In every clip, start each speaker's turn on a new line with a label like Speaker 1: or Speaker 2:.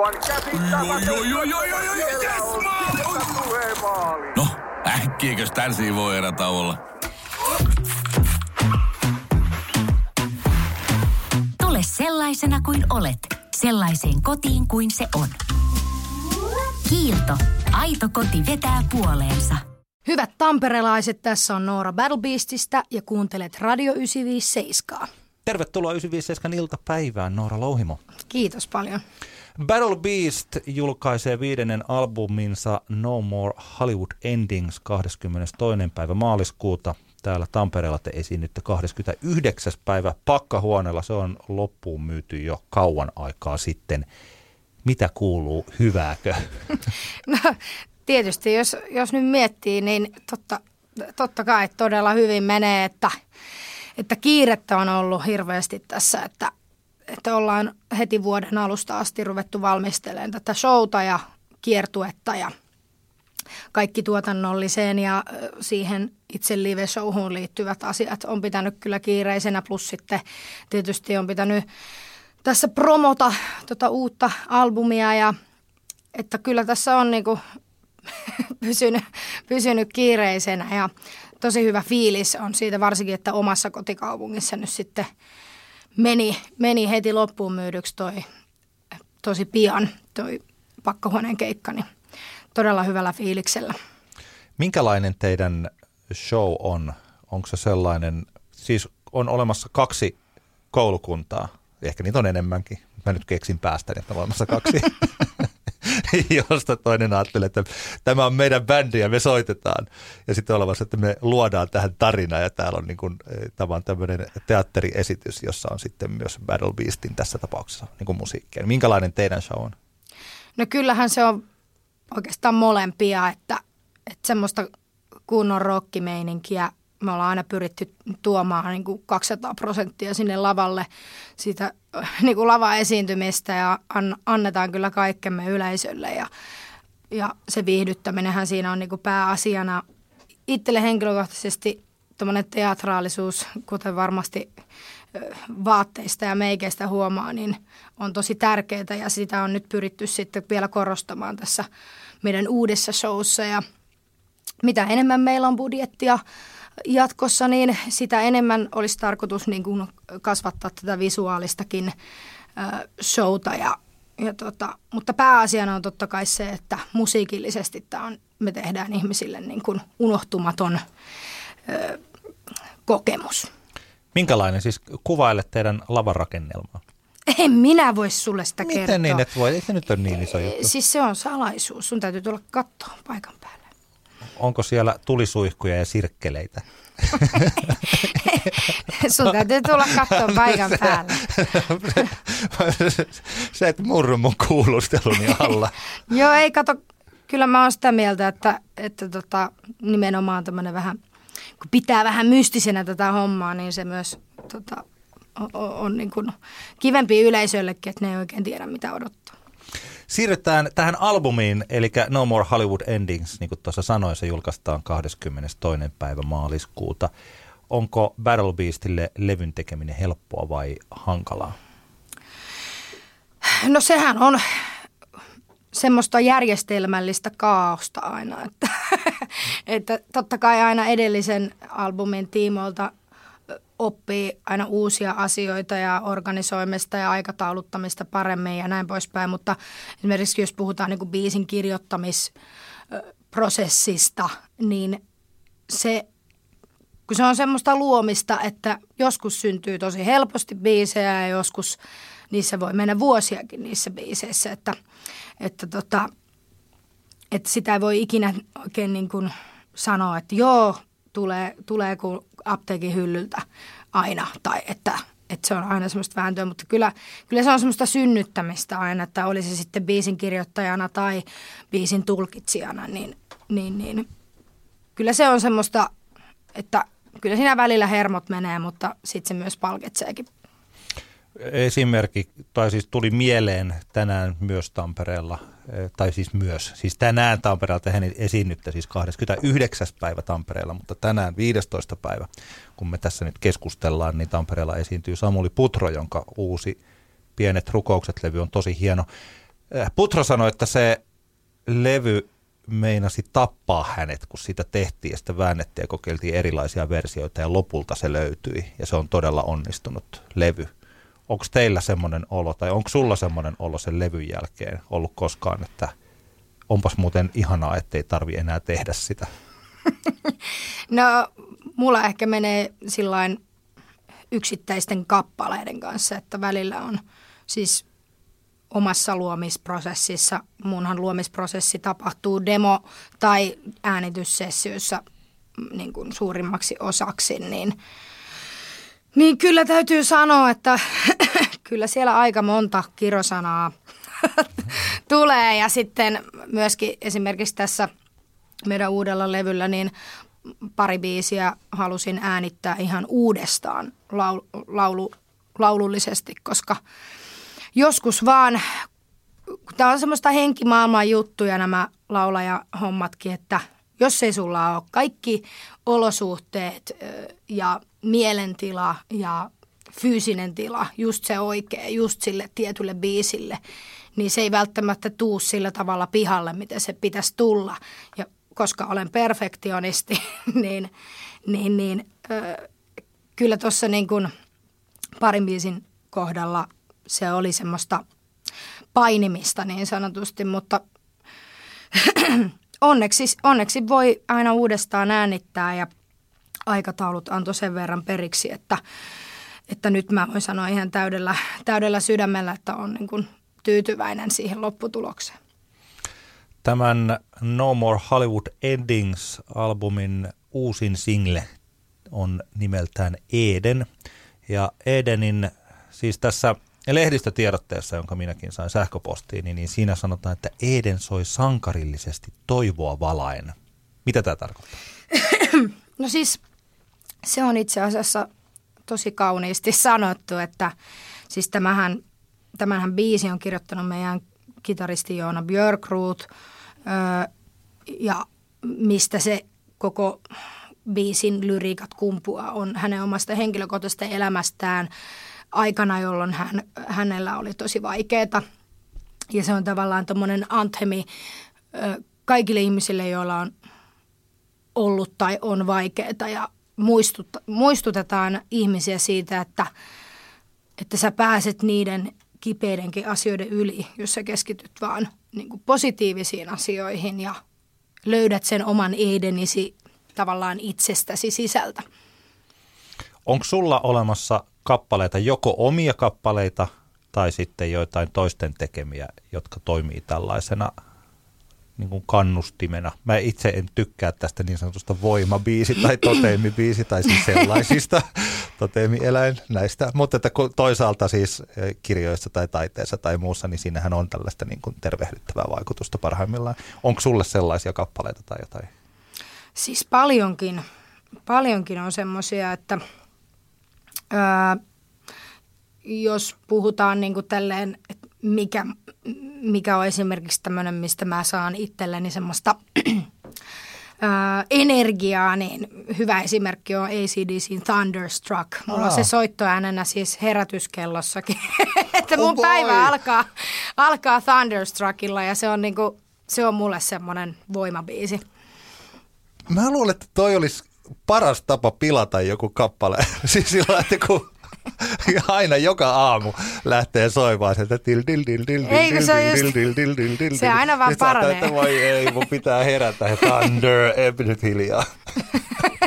Speaker 1: Aivan
Speaker 2: yes, maali!
Speaker 1: Maaliin.
Speaker 2: No, äkkiäkös tän voi erä olla?
Speaker 3: Tule sellaisena kuin olet, sellaiseen kotiin kuin se on. Kiilto. Aito koti vetää puoleensa.
Speaker 4: Hyvät tamperelaiset, tässä on Noora Battlebeastista ja kuuntelet Radio 957.
Speaker 5: Tervetuloa 957 iltapäivään, Noora Louhimo.
Speaker 4: Kiitos paljon.
Speaker 5: Battle Beast julkaisee viidennen albuminsa No More Hollywood Endings 22. päivä maaliskuuta. Täällä Tampereella te esiinnytte 29. päivä pakkahuoneella. Se on loppuun myyty jo kauan aikaa sitten. Mitä kuuluu, hyvääkö?
Speaker 4: No, tietysti jos, jos nyt miettii, niin totta, totta kai todella hyvin menee, että, että kiirettä on ollut hirveästi tässä, että, että ollaan heti vuoden alusta asti ruvettu valmistelemaan tätä showta ja kiertuetta ja kaikki tuotannolliseen ja siihen itse live-showhun liittyvät asiat on pitänyt kyllä kiireisenä, plus sitten tietysti on pitänyt tässä promota tota uutta albumia ja että kyllä tässä on niinku pysynyt, pysynyt kiireisenä ja tosi hyvä fiilis on siitä varsinkin, että omassa kotikaupungissa nyt sitten meni, meni heti loppuun myydyksi toi tosi pian toi pakkahuoneen keikka, niin todella hyvällä fiiliksellä.
Speaker 5: Minkälainen teidän show on? Onko se sellainen, siis on olemassa kaksi koulukuntaa, ehkä niitä on enemmänkin. Mä nyt keksin päästä, että on olemassa kaksi. josta toinen ajattelee, että tämä on meidän bändi ja me soitetaan. Ja sitten olemassa, että me luodaan tähän tarina ja täällä on, niin kuin, on tämmöinen teatteriesitys, jossa on sitten myös Battle Beastin tässä tapauksessa niin kuin musiikkia. Minkälainen teidän show on?
Speaker 4: No kyllähän se on oikeastaan molempia, että, että semmoista kunnon rockimeininkiä me ollaan aina pyritty tuomaan niin kuin 200 prosenttia sinne lavalle siitä niin kuin lava-esiintymistä ja an, annetaan kyllä kaikkemme yleisölle ja, ja se viihdyttäminenhän siinä on niin kuin pääasiana. Itselle henkilökohtaisesti tuommoinen teatraalisuus, kuten varmasti ö, vaatteista ja meikeistä huomaa, niin on tosi tärkeää ja sitä on nyt pyritty sitten vielä korostamaan tässä meidän uudessa showssa ja mitä enemmän meillä on budjettia jatkossa, niin sitä enemmän olisi tarkoitus niin kuin kasvattaa tätä visuaalistakin showta. Ja, ja tota, mutta pääasiana on totta kai se, että musiikillisesti tämä on, me tehdään ihmisille niin kuin unohtumaton ö, kokemus.
Speaker 5: Minkälainen siis kuvaile teidän lavarakennelmaa?
Speaker 4: En minä voi sulle sitä
Speaker 5: Miten
Speaker 4: kertoa.
Speaker 5: niin, että voi? Ei se nyt ole niin iso juttu.
Speaker 4: Siis se on salaisuus. Sun täytyy tulla kattoon paikan päälle.
Speaker 5: Onko siellä tulisuihkuja ja sirkkeleitä?
Speaker 4: Sun täytyy tulla kattoon paikan päälle.
Speaker 5: se, että murru mun kuulusteluni alla.
Speaker 4: Joo, ei kato, kyllä mä oon sitä mieltä, että, että tota, nimenomaan tämmöinen vähän, kun pitää vähän mystisenä tätä hommaa, niin se myös tota, on, on niin kuin kivempi yleisöllekin, että ne ei oikein tiedä mitä odottaa.
Speaker 5: Siirrytään tähän albumiin, eli No More Hollywood Endings, niin kuin tuossa sanoin, se julkaistaan 22. päivä maaliskuuta. Onko Battle Beastille levyn tekeminen helppoa vai hankalaa?
Speaker 4: No sehän on semmoista järjestelmällistä kaaosta aina, että, että totta kai aina edellisen albumin tiimoilta oppii aina uusia asioita ja organisoimista ja aikatauluttamista paremmin ja näin poispäin, mutta esimerkiksi jos puhutaan niin kuin biisin kirjoittamisprosessista, niin se, kun se on semmoista luomista, että joskus syntyy tosi helposti biisejä ja joskus niissä voi mennä vuosiakin niissä biiseissä, että, että, tota, että sitä ei voi ikinä oikein niin kuin sanoa, että joo, tulee, tulee kuin apteekin hyllyltä aina, tai että, että se on aina semmoista vääntöä, mutta kyllä, kyllä se on semmoista synnyttämistä aina, että oli se sitten biisin kirjoittajana tai biisin tulkitsijana, niin, niin, niin kyllä se on semmoista, että kyllä siinä välillä hermot menee, mutta sitten se myös palkitseekin
Speaker 5: Esimerkki, tai siis tuli mieleen tänään myös Tampereella, eh, tai siis myös, siis tänään Tampereella te esiinnytte siis 29. päivä Tampereella, mutta tänään 15. päivä, kun me tässä nyt keskustellaan, niin Tampereella esiintyy Samuli Putro, jonka uusi Pienet rukoukset-levy on tosi hieno. Äh, Putro sanoi, että se levy meinasi tappaa hänet, kun sitä tehtiin ja sitä väännettiin ja kokeiltiin erilaisia versioita ja lopulta se löytyi ja se on todella onnistunut levy. Onko teillä semmoinen olo tai onko sulla semmoinen olo sen levyn jälkeen ollut koskaan, että onpas muuten ihanaa, ettei tarvi enää tehdä sitä?
Speaker 4: No, mulla ehkä menee sillain yksittäisten kappaleiden kanssa, että välillä on siis omassa luomisprosessissa, munhan luomisprosessi tapahtuu demo- tai äänityssessioissa mm, niin kuin suurimmaksi osaksi, niin, niin kyllä täytyy sanoa, että kyllä siellä aika monta kirosanaa tulee. Ja sitten myöskin esimerkiksi tässä meidän uudella levyllä, niin pari biisiä halusin äänittää ihan uudestaan laulu, laulu, laulullisesti, koska joskus vaan, tämä on semmoista henkimaailman juttuja nämä laulajahommatkin, että jos ei sulla ole kaikki olosuhteet ja mielentila ja fyysinen tila, just se oikea, just sille tietylle biisille, niin se ei välttämättä tuu sillä tavalla pihalle, miten se pitäisi tulla. Ja koska olen perfektionisti, niin, niin, niin ö, kyllä tuossa niin kuin parin biisin kohdalla se oli semmoista painimista niin sanotusti, mutta onneksi, onneksi voi aina uudestaan äänittää ja aikataulut antoi sen verran periksi, että, että nyt mä voin sanoa ihan täydellä, täydellä sydämellä, että on niin kuin tyytyväinen siihen lopputulokseen.
Speaker 5: Tämän No More Hollywood Endings-albumin uusin single on nimeltään Eden. Ja Edenin, siis tässä lehdistötiedotteessa, jonka minäkin sain sähköpostiin, niin, niin siinä sanotaan, että Eden soi sankarillisesti toivoa valaen. Mitä tämä tarkoittaa?
Speaker 4: No siis se on itse asiassa tosi kauniisti sanottu, että siis tämähän, tämähän biisi on kirjoittanut meidän kitaristi Joona Björkruut ja mistä se koko biisin lyriikat kumpuaa on hänen omasta henkilökohtaisesta elämästään aikana, jolloin hän, hänellä oli tosi vaikeaa. Ja se on tavallaan tuommoinen anthemi kaikille ihmisille, joilla on ollut tai on vaikeaa ja muistut, muistutetaan ihmisiä siitä, että, että sä pääset niiden kipeidenkin asioiden yli, jos sä keskityt vaan niin kuin positiivisiin asioihin ja löydät sen oman Edenisi tavallaan itsestäsi sisältä.
Speaker 5: Onko sulla olemassa kappaleita, joko omia kappaleita tai sitten joitain toisten tekemiä, jotka toimii tällaisena niin kuin kannustimena. Mä itse en tykkää tästä niin sanotusta voimabiisi tai toteemibiisi tai siis sellaisista toteemieläin näistä, mutta että toisaalta siis eh, kirjoissa tai taiteessa tai muussa, niin siinähän on tällaista niin kuin tervehdyttävää vaikutusta parhaimmillaan. Onko sulle sellaisia kappaleita tai jotain?
Speaker 4: Siis paljonkin, paljonkin on semmoisia, että ää, jos puhutaan niin kuin tälleen, että mikä, mikä on esimerkiksi tämmöinen, mistä mä saan itselleni semmoista ää, energiaa, niin hyvä esimerkki on ACDCin Thunderstruck. Mulla Aa. on se soittoäänenä siis herätyskellossakin, että mun oh päivä alkaa, alkaa Thunderstruckilla ja se on, niinku, se on mulle semmoinen voimabiisi.
Speaker 5: Mä luulen, että toi olisi paras tapa pilata joku kappale. siis sillä että kun aina joka aamu lähtee soimaan sieltä til til til
Speaker 4: Eikö se til til til til til Se aina vaan paranee.
Speaker 5: Että voi ei, mun pitää herätä thunder, nyt hiljaa.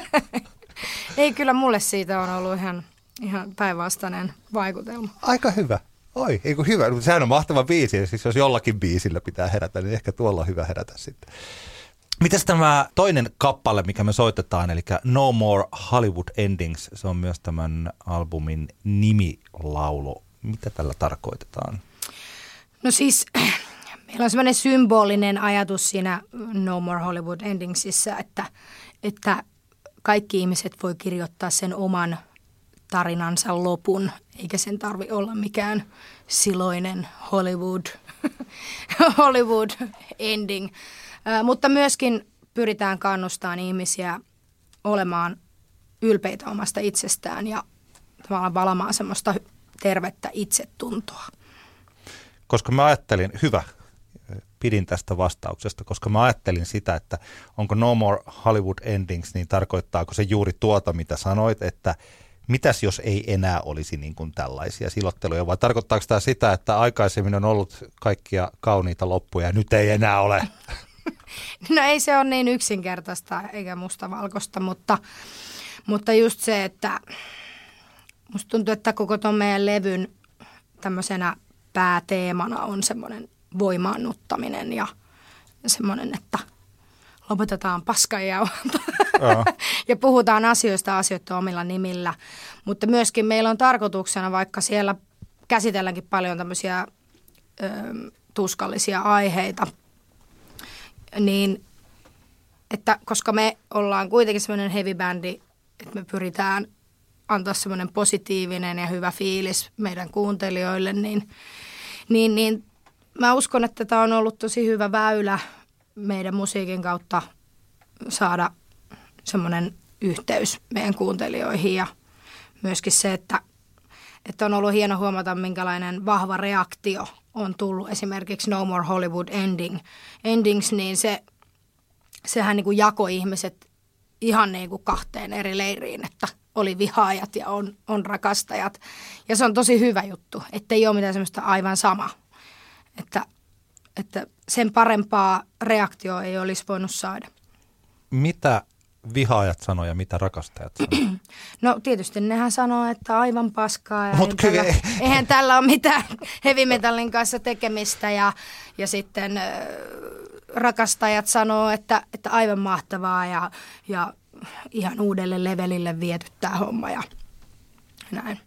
Speaker 4: ei kyllä mulle siitä on ollut ihan, ihan päinvastainen vaikutelma.
Speaker 5: Aika hyvä. Oi, ei kun hyvä. Sehän on mahtava biisi. Siis jos jollakin biisillä pitää herätä, niin ehkä tuolla on hyvä herätä sitten. Mitäs tämä toinen kappale, mikä me soitetaan, eli No More Hollywood Endings, se on myös tämän albumin nimilaulu. Mitä tällä tarkoitetaan?
Speaker 4: No siis meillä on semmoinen symbolinen ajatus siinä No More Hollywood Endingsissa, että, että kaikki ihmiset voi kirjoittaa sen oman tarinansa lopun, eikä sen tarvi olla mikään siloinen Hollywood, Hollywood ending – mutta myöskin pyritään kannustamaan ihmisiä olemaan ylpeitä omasta itsestään ja tavallaan valamaan semmoista tervettä itsetuntoa.
Speaker 5: koska mä ajattelin, hyvä, pidin tästä vastauksesta, koska mä ajattelin sitä, että onko No More Hollywood Endings, niin tarkoittaako se juuri tuota, mitä sanoit, että mitäs jos ei enää olisi niin kuin tällaisia silotteluja, vai tarkoittaako tämä sitä, että aikaisemmin on ollut kaikkia kauniita loppuja ja nyt ei enää ole?
Speaker 4: No ei se ole niin yksinkertaista eikä mustavalkoista, mutta, mutta just se, että musta tuntuu, että koko tuon meidän levyn tämmöisenä pääteemana on semmoinen voimaannuttaminen ja semmoinen, että lopetetaan paskanjauhanta ja puhutaan asioista asioita omilla nimillä. Mutta myöskin meillä on tarkoituksena, vaikka siellä käsitelläänkin paljon tämmöisiä ö, tuskallisia aiheita, niin että koska me ollaan kuitenkin semmoinen heavy bändi, että me pyritään antaa semmoinen positiivinen ja hyvä fiilis meidän kuuntelijoille, niin, niin, niin mä uskon, että tämä on ollut tosi hyvä väylä meidän musiikin kautta saada semmoinen yhteys meidän kuuntelijoihin ja myöskin se, että, että on ollut hieno huomata, minkälainen vahva reaktio on tullut esimerkiksi No More Hollywood Ending, Endings, niin se, sehän niin kuin jakoi ihmiset ihan niin kuin kahteen eri leiriin, että oli vihaajat ja on, on rakastajat. Ja se on tosi hyvä juttu, että ei ole mitään semmoista aivan sama. Että, että sen parempaa reaktioa ei olisi voinut saada.
Speaker 5: Mitä vihaajat sanoo ja mitä rakastajat sanoo?
Speaker 4: No tietysti nehän sanoo, että aivan paskaa ja
Speaker 5: Mut kyllä
Speaker 4: tällä,
Speaker 5: ei-
Speaker 4: eihän tällä ole mitään heavy metallin kanssa tekemistä ja, ja sitten rakastajat sanoo, että, että aivan mahtavaa ja, ja ihan uudelle levelille viety tämä homma ja näin.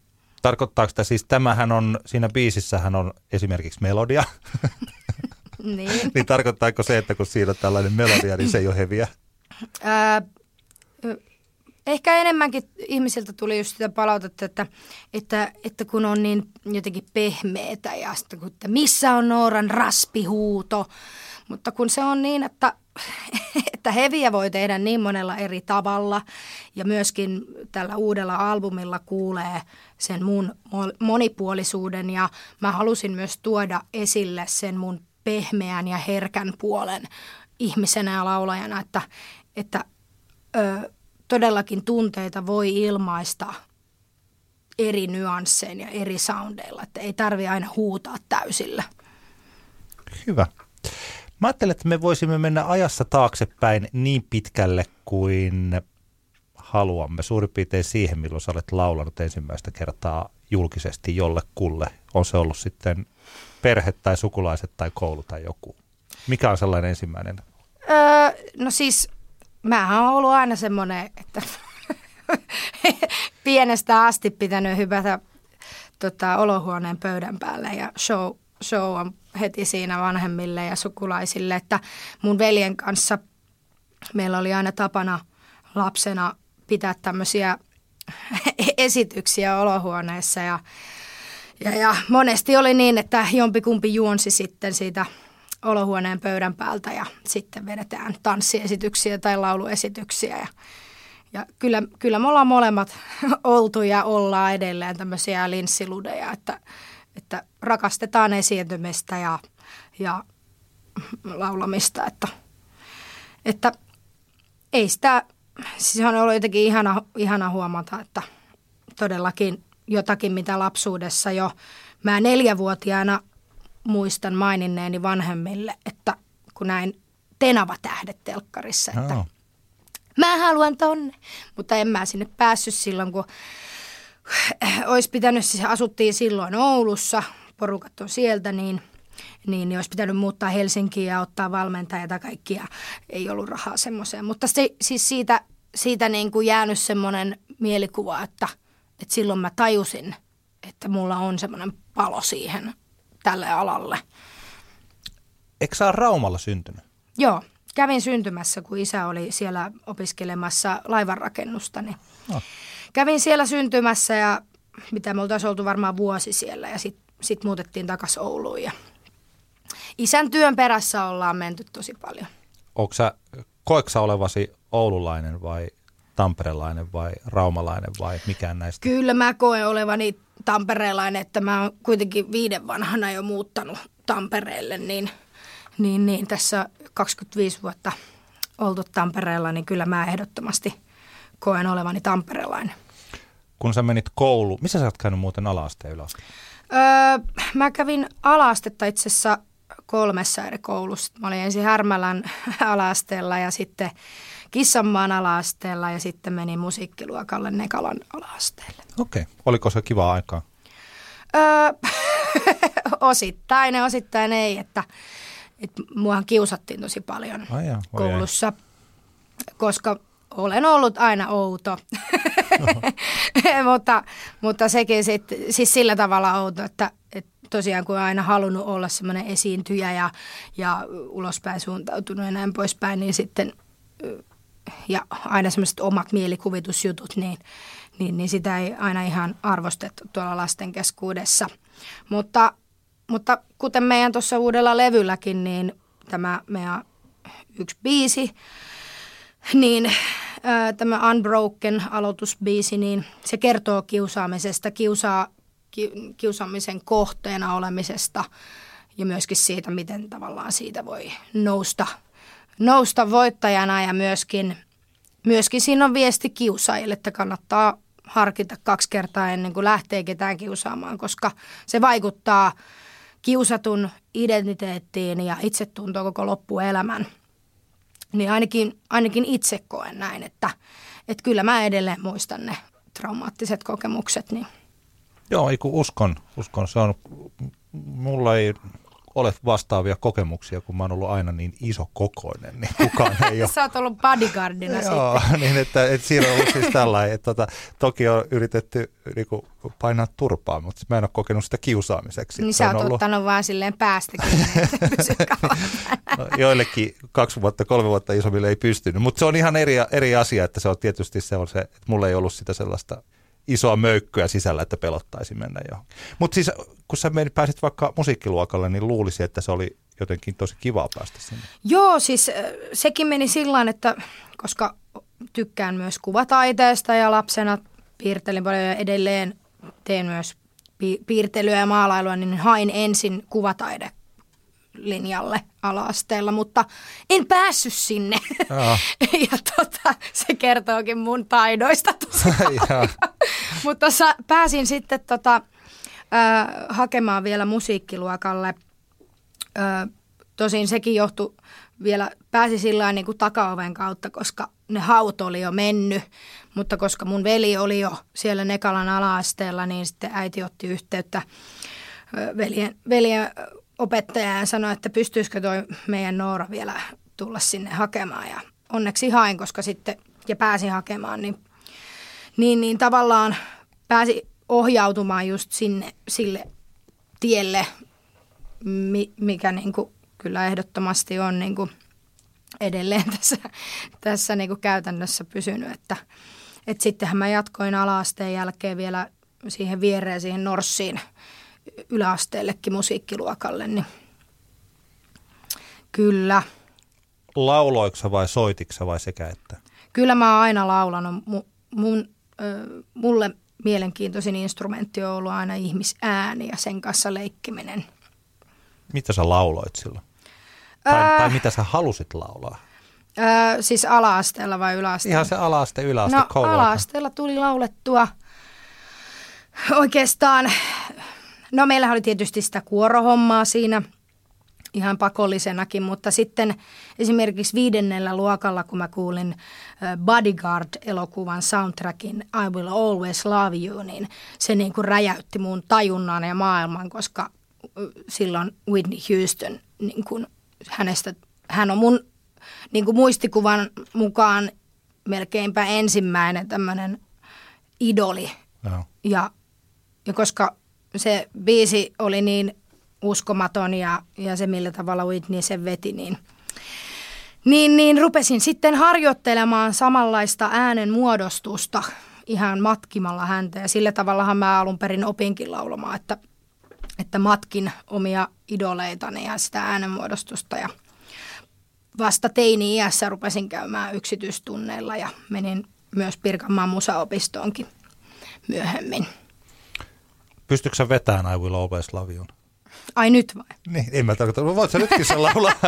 Speaker 5: Tarkoittaako sitä siis, tämähän on, siinä biisissähän on esimerkiksi melodia,
Speaker 4: Niin.
Speaker 5: niin tarkoittaako se, että kun siinä on tällainen melodia, niin se ei ole heviä?
Speaker 4: Ää, ehkä enemmänkin ihmisiltä tuli just sitä palautetta, että, että, että kun on niin jotenkin pehmeetä ja sitten että missä on Nooran raspihuuto. Mutta kun se on niin, että, että heviä voi tehdä niin monella eri tavalla ja myöskin tällä uudella albumilla kuulee sen mun mo- monipuolisuuden ja mä halusin myös tuoda esille sen mun pehmeän ja herkän puolen ihmisenä ja laulajana, että, että ö, todellakin tunteita voi ilmaista eri nyanssein ja eri soundeilla, että ei tarvi aina huutaa täysillä.
Speaker 5: Hyvä. Mä ajattelen, että me voisimme mennä ajassa taaksepäin niin pitkälle kuin haluamme. Suurin piirtein siihen, milloin sä olet laulanut ensimmäistä kertaa julkisesti jollekulle. On se ollut sitten perhe tai sukulaiset tai koulu tai joku. Mikä on sellainen ensimmäinen?
Speaker 4: Öö, no siis, mähän on ollut aina semmoinen, että pienestä asti pitänyt hypätä tota, olohuoneen pöydän päälle ja show, show on heti siinä vanhemmille ja sukulaisille, että mun veljen kanssa meillä oli aina tapana lapsena pitää tämmöisiä esityksiä olohuoneessa ja, ja, ja monesti oli niin, että jompikumpi juonsi sitten siitä olohuoneen pöydän päältä ja sitten vedetään tanssiesityksiä tai lauluesityksiä. Ja ja kyllä, kyllä me ollaan molemmat oltu ja ollaan edelleen tämmöisiä linssiludeja, että, että rakastetaan esiintymistä ja, ja laulamista, että, että ei sitä, siis on ollut jotenkin ihana, ihana huomata, että todellakin jotakin, mitä lapsuudessa jo mä neljävuotiaana muistan maininneeni vanhemmille, että kun näin Tenava-tähdet telkkarissa, että
Speaker 5: Joo.
Speaker 4: mä haluan tonne. Mutta en mä sinne päässyt silloin, kun olisi pitänyt, siis asuttiin silloin Oulussa, porukat on sieltä, niin, niin, niin olisi pitänyt muuttaa Helsinkiin ja ottaa valmentajia ja kaikkia. Ei ollut rahaa semmoiseen. Mutta se, siis siitä, siitä niin kuin jäänyt semmoinen mielikuva, että, että silloin mä tajusin, että mulla on semmoinen palo siihen tälle alalle.
Speaker 5: Eikö sä ole Raumalla syntynyt?
Speaker 4: Joo, kävin syntymässä, kun isä oli siellä opiskelemassa laivanrakennusta. Niin
Speaker 5: No.
Speaker 4: Kävin siellä syntymässä ja mitä me oltaisiin oltu varmaan vuosi siellä ja sitten sit muutettiin takaisin Ouluun. Ja isän työn perässä ollaan menty tosi paljon.
Speaker 5: Onko sä, koetko sä olevasi oululainen vai tamperelainen vai raumalainen vai mikään näistä?
Speaker 4: Kyllä mä koen olevani tamperelainen, että mä oon kuitenkin viiden vanhana jo muuttanut Tampereelle, niin, niin, niin tässä 25 vuotta oltu Tampereella, niin kyllä mä ehdottomasti koen olevani tamperelainen.
Speaker 5: Kun sä menit kouluun, missä sä oot käynyt muuten ala-asteen yläaste?
Speaker 4: Öö, mä kävin alaastetta itse asiassa kolmessa eri koulussa. Mä olin ensin Härmälän alaasteella ja sitten Kissanmaan alaasteella ja sitten menin musiikkiluokalle Nekalan alaasteelle.
Speaker 5: Okei. Okay. Oliko se kiva aikaa?
Speaker 4: Öö, osittain ja osittain ei, että, että muahan kiusattiin tosi paljon
Speaker 5: Ai jaa, voi
Speaker 4: koulussa, koska olen ollut aina outo. mutta, mutta sekin sit, siis sillä tavalla outo, että, että tosiaan kun aina halunnut olla semmoinen esiintyjä ja, ja ulospäin suuntautunut ja näin poispäin, niin sitten ja aina semmoiset omat mielikuvitusjutut, niin, niin, niin sitä ei aina ihan arvostettu tuolla lasten keskuudessa. Mutta, mutta kuten meidän tuossa uudella levylläkin, niin tämä meidän yksi biisi, niin ää, tämä Unbroken aloitusbiisi, niin se kertoo kiusaamisesta, kiusaa, ki, kiusaamisen kohteena olemisesta ja myöskin siitä, miten tavallaan siitä voi nousta, nousta voittajana ja myöskin, myöskin siinä on viesti kiusaajille, että kannattaa harkita kaksi kertaa ennen kuin lähtee ketään kiusaamaan, koska se vaikuttaa kiusatun identiteettiin ja itsetuntoon koko loppuelämän. Niin ainakin, ainakin itse koen näin, että, että kyllä mä edelleen muistan ne traumaattiset kokemukset. Niin.
Speaker 5: Joo, uskon, uskon. Se on, mulla ei ole vastaavia kokemuksia, kun mä oon ollut aina niin iso kokoinen, niin kukaan ei ole.
Speaker 4: Sä oot ollut bodyguardina
Speaker 5: Joo,
Speaker 4: sitten.
Speaker 5: niin että, että siinä on ollut siis tällainen, että tota, toki on yritetty niin kuin, painaa turpaa, mutta mä en ole kokenut sitä kiusaamiseksi.
Speaker 4: Niin
Speaker 5: Se
Speaker 4: sä
Speaker 5: on
Speaker 4: oot
Speaker 5: ollut-
Speaker 4: ottanut vaan silleen päästä kiinni, että pysy kauan.
Speaker 5: No, joillekin kaksi vuotta, kolme vuotta isommille ei pystynyt, mutta se on ihan eri, eri asia, että se on tietysti se, on se että mulla ei ollut sitä sellaista isoa möykkyä sisällä, että pelottaisi mennä johonkin. Mutta siis kun sä menit, pääsit vaikka musiikkiluokalle, niin luulisi, että se oli jotenkin tosi kivaa päästä sinne.
Speaker 4: Joo, siis äh, sekin meni sillä että koska tykkään myös kuvataiteesta ja lapsena piirtelin paljon ja edelleen teen myös pi- piirtelyä ja maalailua, niin hain ensin kuvataide linjalle ala-asteella, mutta en päässyt sinne.
Speaker 5: Joo.
Speaker 4: ja tota, se kertookin mun taidoista mutta sa- pääsin sitten tota, äh, hakemaan vielä musiikkiluokalle. Äh, tosin sekin johtui vielä, pääsi sillä niin kuin takaoven kautta, koska ne haut oli jo mennyt. Mutta koska mun veli oli jo siellä Nekalan ala-asteella, niin sitten äiti otti yhteyttä ö, veljen, veljen opettajaan ja sanoi, että pystyisikö toi meidän Noora vielä tulla sinne hakemaan. Ja onneksi hain, koska sitten, ja pääsin hakemaan, niin niin, niin tavallaan pääsi ohjautumaan just sinne, sille tielle, mi, mikä niin kuin kyllä ehdottomasti on niin kuin edelleen tässä, tässä niin kuin käytännössä pysynyt. Että, että sittenhän mä jatkoin ala-asteen jälkeen vielä siihen viereen, siihen Norssiin yläasteellekin musiikkiluokalle, niin kyllä.
Speaker 5: Lauloiksa vai soitiksa vai sekä että?
Speaker 4: Kyllä mä oon aina laulanut. Mun, mun, ö, mulle mielenkiintoisin instrumentti on ollut aina ihmisääni ja sen kanssa leikkiminen.
Speaker 5: Mitä sä lauloit silloin? Tai,
Speaker 4: Ää.
Speaker 5: tai mitä sä halusit laulaa?
Speaker 4: Ö, siis ala-asteella vai yläasteella?
Speaker 5: Ihan se ala-aste, yläaste,
Speaker 4: No
Speaker 5: kouluaika.
Speaker 4: ala-asteella tuli laulettua oikeastaan, no meillä oli tietysti sitä kuorohommaa siinä ihan pakollisenakin, mutta sitten esimerkiksi viidennellä luokalla, kun mä kuulin Bodyguard-elokuvan soundtrackin I Will Always Love You, niin se niin kuin räjäytti mun tajunnan ja maailman, koska silloin Whitney Houston, niin kuin hänestä, hän on mun niin kuin muistikuvan mukaan melkeinpä ensimmäinen tämmöinen idoli.
Speaker 5: Joo.
Speaker 4: Ja, ja koska se biisi oli niin uskomaton ja, ja se millä tavalla Whitney sen veti, niin, niin, niin rupesin sitten harjoittelemaan samanlaista äänen muodostusta ihan matkimalla häntä. Ja sillä tavallahan mä alun perin opinkin laulamaan, että, että matkin omia idoleitani ja sitä äänenmuodostusta. Ja vasta teini-iässä rupesin käymään yksityistunneilla ja menin myös Pirkanmaan musaopistoonkin myöhemmin.
Speaker 5: Pystytkö sä vetämään I Will Always Love You?
Speaker 4: Ai nyt vai?
Speaker 5: Niin, en mä tarkoita. Voit sä nytkin sen laulaa?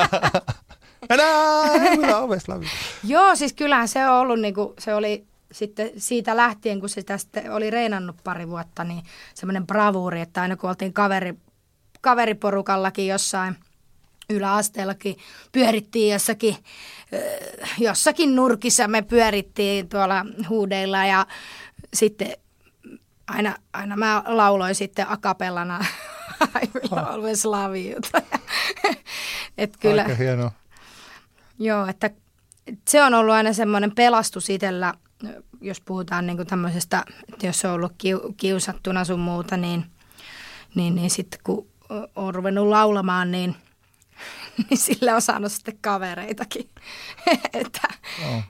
Speaker 5: I will always love you.
Speaker 4: Joo, siis kyllähän se on ollut, niin kuin, se oli sitten siitä lähtien, kun se tästä oli reenannut pari vuotta, niin semmoinen bravuuri, että aina kun oltiin kaveri, kaveriporukallakin jossain yläasteellakin pyörittiin jossakin, äh, jossakin nurkissa, me pyörittiin tuolla huudeilla ja sitten aina, aina mä lauloin sitten akapellana I will always love you. Et kyllä,
Speaker 5: Aika hienoa.
Speaker 4: Joo, että se on ollut aina semmoinen pelastus itsellä, jos puhutaan niin kuin tämmöisestä, että jos on ollut kiu- kiusattuna sun muuta, niin, niin, niin sitten kun on ruvennut laulamaan, niin, niin sillä on saanut sitten kavereitakin. että,
Speaker 5: Joo.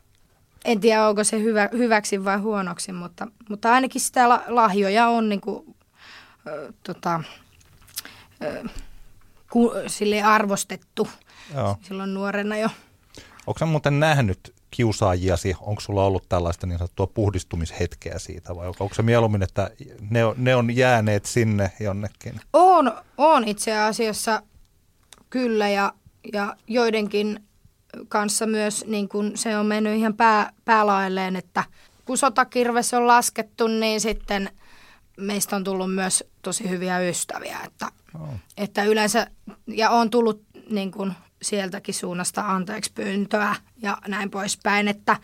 Speaker 4: En tiedä, onko se hyvä, hyväksi vai huonoksi, mutta, mutta ainakin sitä la- lahjoja on niin kuin, ö, tota, ö, ku, sille arvostettu
Speaker 5: Joo.
Speaker 4: silloin nuorena jo.
Speaker 5: Onko muuten nähnyt kiusaajiasi? Onko sulla ollut tällaista niin sanottua puhdistumishetkeä siitä vai onko se mieluummin, että ne on, ne on jääneet sinne jonnekin?
Speaker 4: On, on itse asiassa kyllä ja, ja joidenkin kanssa myös niin kun se on mennyt ihan pää, päälaelleen, että kun sotakirves on laskettu, niin sitten meistä on tullut myös tosi hyviä ystäviä, että,
Speaker 5: Oh.
Speaker 4: että yleensä, ja on tullut niin kun sieltäkin suunnasta anteeksi pyyntöä ja näin poispäin, että,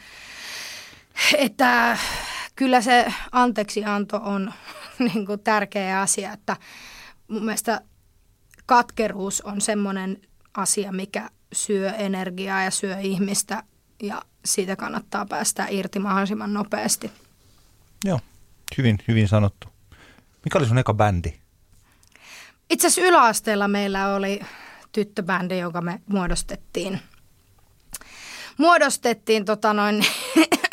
Speaker 4: että kyllä se anteeksianto on niin kuin tärkeä asia, että mun mielestä katkeruus on semmoinen asia, mikä syö energiaa ja syö ihmistä ja siitä kannattaa päästä irti mahdollisimman nopeasti.
Speaker 5: Joo, hyvin, hyvin sanottu. Mikä oli sun eka bändi?
Speaker 4: Itse asiassa yläasteella meillä oli tyttöbändi, joka me muodostettiin. Muodostettiin tota noin,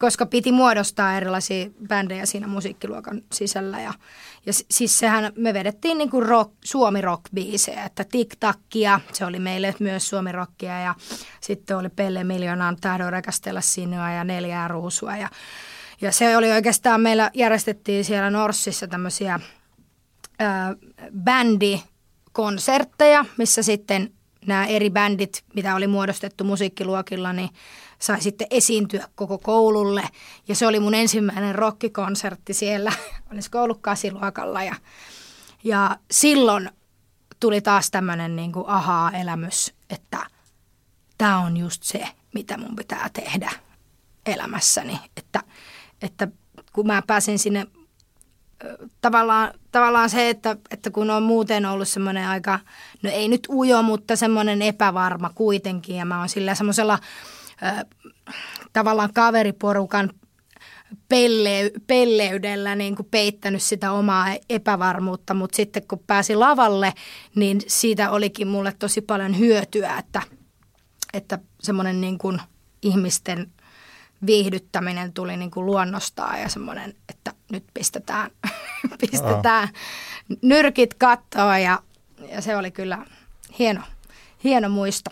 Speaker 4: koska piti muodostaa erilaisia bändejä siinä musiikkiluokan sisällä. Ja, ja si- siis sehän me vedettiin niinku rock, suomi rock biisejä, että TikTakia, se oli meille myös suomi rockia ja sitten oli Pelle Miljoonaan tahdon rakastella sinua ja neljää ruusua ja ja se oli oikeastaan, meillä järjestettiin siellä Norssissa tämmöisiä bändikonsertteja, missä sitten nämä eri bändit, mitä oli muodostettu musiikkiluokilla, niin sai sitten esiintyä koko koululle. Ja se oli mun ensimmäinen rockikonsertti siellä, olisi ollut kasiluokalla. Ja, ja silloin tuli taas tämmöinen niin ahaa-elämys, että tämä on just se, mitä mun pitää tehdä elämässäni. Että, että kun mä pääsin sinne tavallaan, tavallaan se, että, että kun on muuten ollut semmoinen aika, no ei nyt ujo, mutta semmoinen epävarma kuitenkin. Ja mä oon sillä semmoisella tavallaan kaveriporukan pelle, pelleydellä niin kuin peittänyt sitä omaa epävarmuutta, mutta sitten kun pääsi lavalle, niin siitä olikin mulle tosi paljon hyötyä, että, että semmoinen niin kuin ihmisten viihdyttäminen tuli niin kuin luonnostaan ja semmoinen, että nyt pistetään, pistetään nyrkit kattoon ja, ja se oli kyllä hieno, hieno muisto.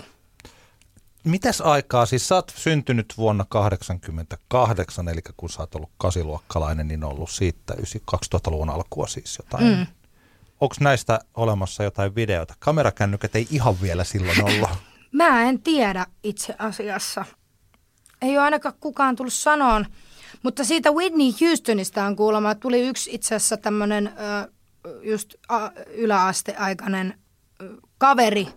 Speaker 5: Mitäs aikaa, siis sä oot syntynyt vuonna 1988, eli kun sä oot ollut kasiluokkalainen, niin on ollut siitä 2000-luvun alkua siis jotain. Mm. Onko näistä olemassa jotain videota? Kamerakännykät ei ihan vielä silloin ollut.
Speaker 4: Mä en tiedä itse asiassa. Ei ole ainakaan kukaan tullut sanoon. Mutta siitä Whitney Houstonista on kuulemma, että tuli yksi itse asiassa tämmöinen just yläasteaikainen kaveri,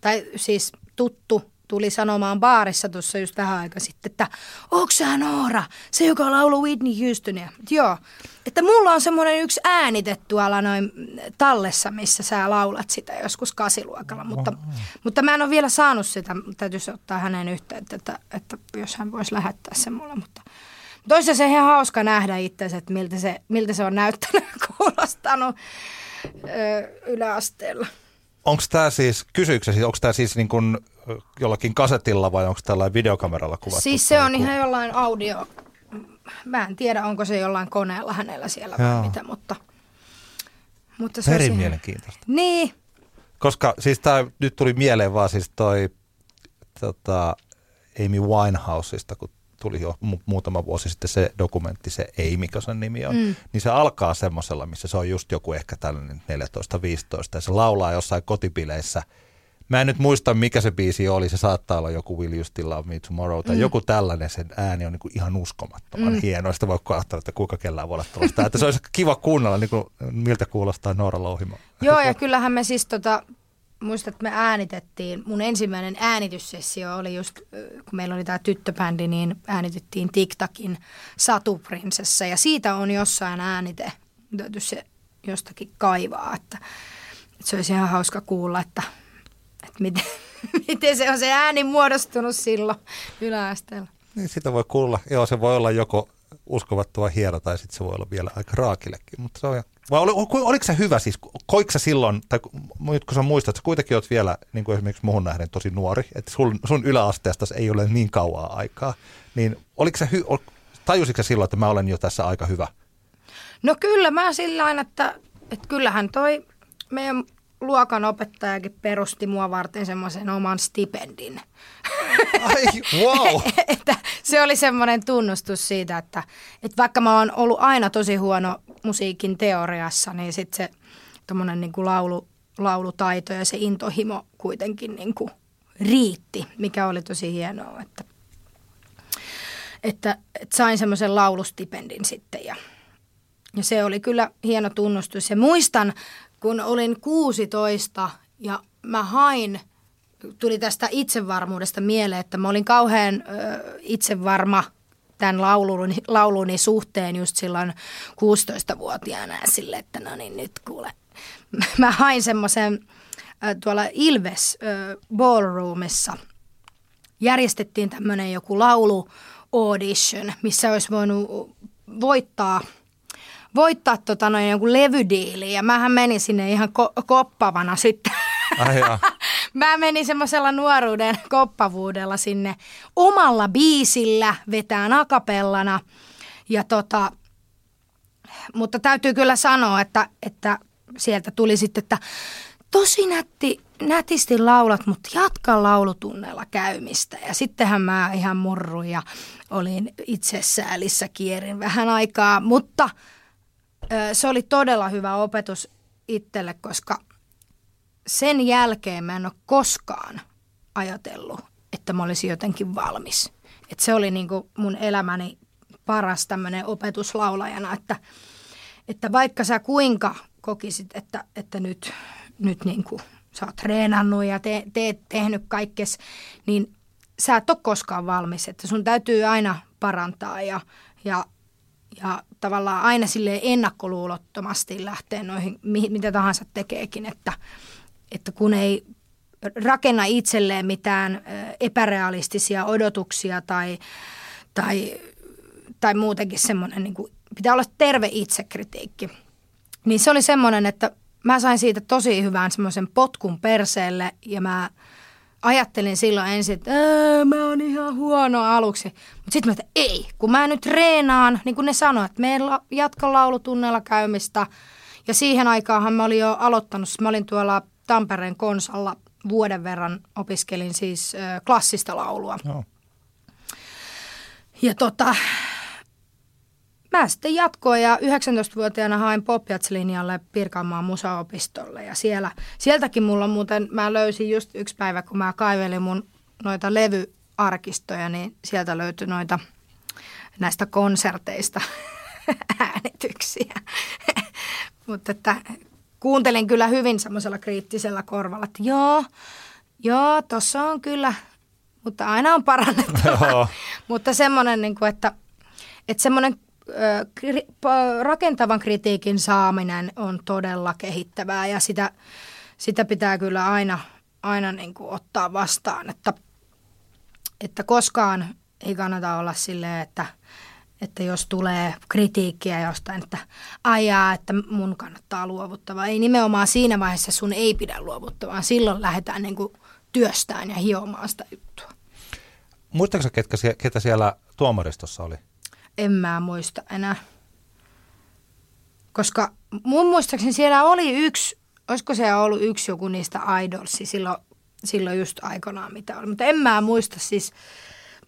Speaker 4: tai siis tuttu, tuli sanomaan baarissa tuossa just vähän aika sitten, että onko sä Noora, se joka laulu Whitney Houstonia? Joo, että mulla on semmoinen yksi äänite tuolla noin tallessa, missä sä laulat sitä joskus kasiluokalla, mutta, mutta mä en ole vielä saanut sitä, täytyisi ottaa hänen yhteyttä, että, että jos hän voisi lähettää sen mulle, mutta Toisaalta se ihan hauska nähdä itse, että miltä se, miltä se on näyttänyt kuulostanut ö, yläasteella.
Speaker 5: Onko tämä siis, kysyykö siis, onko tämä siis niin kuin jollakin kasetilla vai onko tällä videokameralla kuvattu?
Speaker 4: Siis se on
Speaker 5: joku-
Speaker 4: ihan jollain audio. Mä en tiedä, onko se jollain koneella hänellä siellä
Speaker 5: Joo.
Speaker 4: vai mitä, mutta... mutta se
Speaker 5: Perin mielenkiintoista.
Speaker 4: Niin,
Speaker 5: Koska siis tämä nyt tuli mieleen vaan siis toi tota, Amy Winehouseista, kun tuli jo mu- muutama vuosi sitten se dokumentti, se Ei, mikä sen nimi on, mm. niin se alkaa semmoisella, missä se on just joku ehkä tällainen 14-15 ja se laulaa jossain kotipileissä. Mä en nyt muista, mikä se biisi oli, se saattaa olla joku Will You Still Love Me Tomorrow tai mm. joku tällainen, sen ääni on niin kuin ihan uskomattoman mm. hieno, sitä voi ajatella, että kuinka kellään voi olla tuollaista. että se olisi kiva kuunnella, niin kuin, miltä kuulostaa Noora Louhimo.
Speaker 4: Joo, ja kyllähän me siis tota, muistat, että me äänitettiin, mun ensimmäinen äänityssessio oli just, kun meillä oli tämä tyttöbändi, niin äänitettiin TikTokin Satuprinsessa ja siitä on jossain äänite, täytyy se jostakin kaivaa, että, että se olisi ihan hauska kuulla, että, että miten, miten se on se ääni muodostunut silloin yläasteella.
Speaker 5: Niin sitä voi kuulla. Joo, se voi olla joko uskovattua hieno tai sitten se voi olla vielä aika raakillekin, mutta se on vai oli, oliko se hyvä siis, koiko silloin, tai kun sä muistat, että kuitenkin olet vielä niin kuin esimerkiksi muhun nähden tosi nuori, että sun, sun yläasteesta ei ole niin kauaa aikaa, niin oliko se, hy, tajusitko silloin, että mä olen jo tässä aika hyvä?
Speaker 4: No kyllä mä sillä että, että kyllähän toi meidän luokan opettajakin perusti mua varten semmoisen oman stipendin.
Speaker 5: Ai, wow.
Speaker 4: että se oli semmoinen tunnustus siitä, että, että vaikka mä oon ollut aina tosi huono musiikin teoriassa, niin sitten se tommonen niin kuin laulu, laulutaito ja se intohimo kuitenkin niin kuin riitti, mikä oli tosi hienoa, että, että, että sain semmoisen laulustipendin sitten ja, ja se oli kyllä hieno tunnustus. Ja muistan, kun olin 16 ja mä hain, tuli tästä itsevarmuudesta mieleen, että mä olin kauhean ö, itsevarma – tämän lauluni, lauluni suhteen just silloin 16-vuotiaana ja sille, että no niin nyt kuule. Mä hain semmoisen tuolla Ilves ballroomissa. Järjestettiin tämmöinen joku laulu audition, missä olisi voinut voittaa voittaa tota noin joku levydiili ja mähän menin sinne ihan ko- koppavana sitten. Ai mä menin semmoisella nuoruuden koppavuudella sinne omalla biisillä vetään akapellana. Ja tota, mutta täytyy kyllä sanoa, että, että sieltä tuli sitten, että tosi nätti, nätisti laulat, mutta jatka laulutunneilla käymistä. Ja sittenhän mä ihan murruin ja olin itsesäälissä kierin vähän aikaa, mutta se oli todella hyvä opetus itselle, koska sen jälkeen mä en ole koskaan ajatellut, että mä olisin jotenkin valmis. Et se oli niin kuin mun elämäni paras tämmöinen opetuslaulajana, että, että vaikka sä kuinka kokisit, että, että nyt, nyt niin kuin sä oot treenannut ja te, teet tehnyt kaikkes, niin sä et ole koskaan valmis. Että sun täytyy aina parantaa ja, ja, ja tavallaan aina sille ennakkoluulottomasti lähteä noihin, mitä tahansa tekeekin, että, että kun ei rakenna itselleen mitään epärealistisia odotuksia tai, tai, tai muutenkin semmoinen, niin kuin, pitää olla terve itsekritiikki. Niin se oli semmoinen, että mä sain siitä tosi hyvän semmoisen potkun perseelle ja mä ajattelin silloin ensin, että mä oon ihan huono aluksi. Mutta sitten mä että ei, kun mä nyt reenaan, niin kuin ne sanoivat, että meillä jatka laulutunnella käymistä. Ja siihen aikaanhan mä olin jo aloittanut, mä olin tuolla Tampereen konsalla vuoden verran opiskelin siis klassista laulua. No. Ja tota, mä sitten jatkoin ja 19-vuotiaana hain Popjats-linjalle Pirkanmaan musaopistolle ja siellä, sieltäkin mulla muuten, mä löysin just yksi päivä, kun mä kaivelin mun noita levyarkistoja, niin sieltä löytyi noita näistä konserteista äänityksiä. Mutta että kuuntelin kyllä hyvin semmoisella kriittisellä korvalla, että joo, joo, tossa on kyllä, mutta aina on parannettava. mutta semmoinen, niin kuin, että, että semmoinen rakentavan kritiikin saaminen on todella kehittävää ja sitä, sitä pitää kyllä aina, aina niin kuin ottaa vastaan, että, että koskaan ei kannata olla silleen, että – että jos tulee kritiikkiä jostain, että ajaa, että mun kannattaa luovuttava. Ei nimenomaan siinä vaiheessa sun ei pidä luovuttaa, vaan silloin lähdetään niin kuin työstään ja hiomaan sitä juttua.
Speaker 5: Muistatko ketkä, ketä siellä tuomaristossa oli?
Speaker 4: En mä muista enää. Koska mun muistaakseni siellä oli yksi, olisiko siellä ollut yksi joku niistä idolsi silloin, silloin just aikanaan mitä oli. Mutta en mä muista siis,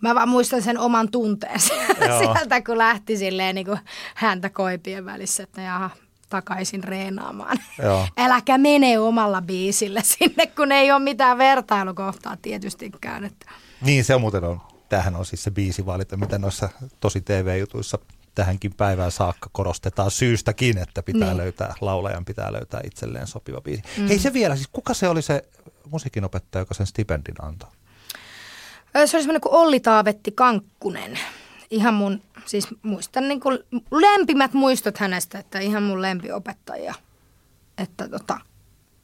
Speaker 4: mä vaan muistan sen oman tunteen sieltä, kun lähti silleen niin kuin häntä koipien välissä, että jaha, takaisin reenaamaan.
Speaker 5: Joo.
Speaker 4: Äläkä mene omalla biisillä sinne, kun ei ole mitään vertailukohtaa tietystikään. Että.
Speaker 5: Niin se muuten on. Tämähän on siis se biisivalinta, mitä noissa tosi TV-jutuissa tähänkin päivään saakka korostetaan syystäkin, että pitää
Speaker 4: Niin.
Speaker 5: löytää, laulajan pitää löytää itselleen sopiva biisi. Mm. Hei se vielä, siis kuka se oli se musiikinopettaja, joka sen stipendin antoi?
Speaker 4: Se oli semmoinen kuin Olli Taavetti Kankkunen. Ihan mun, siis muistan niin kuin lempimät muistot hänestä, että ihan mun lempiopettaja. Että tota,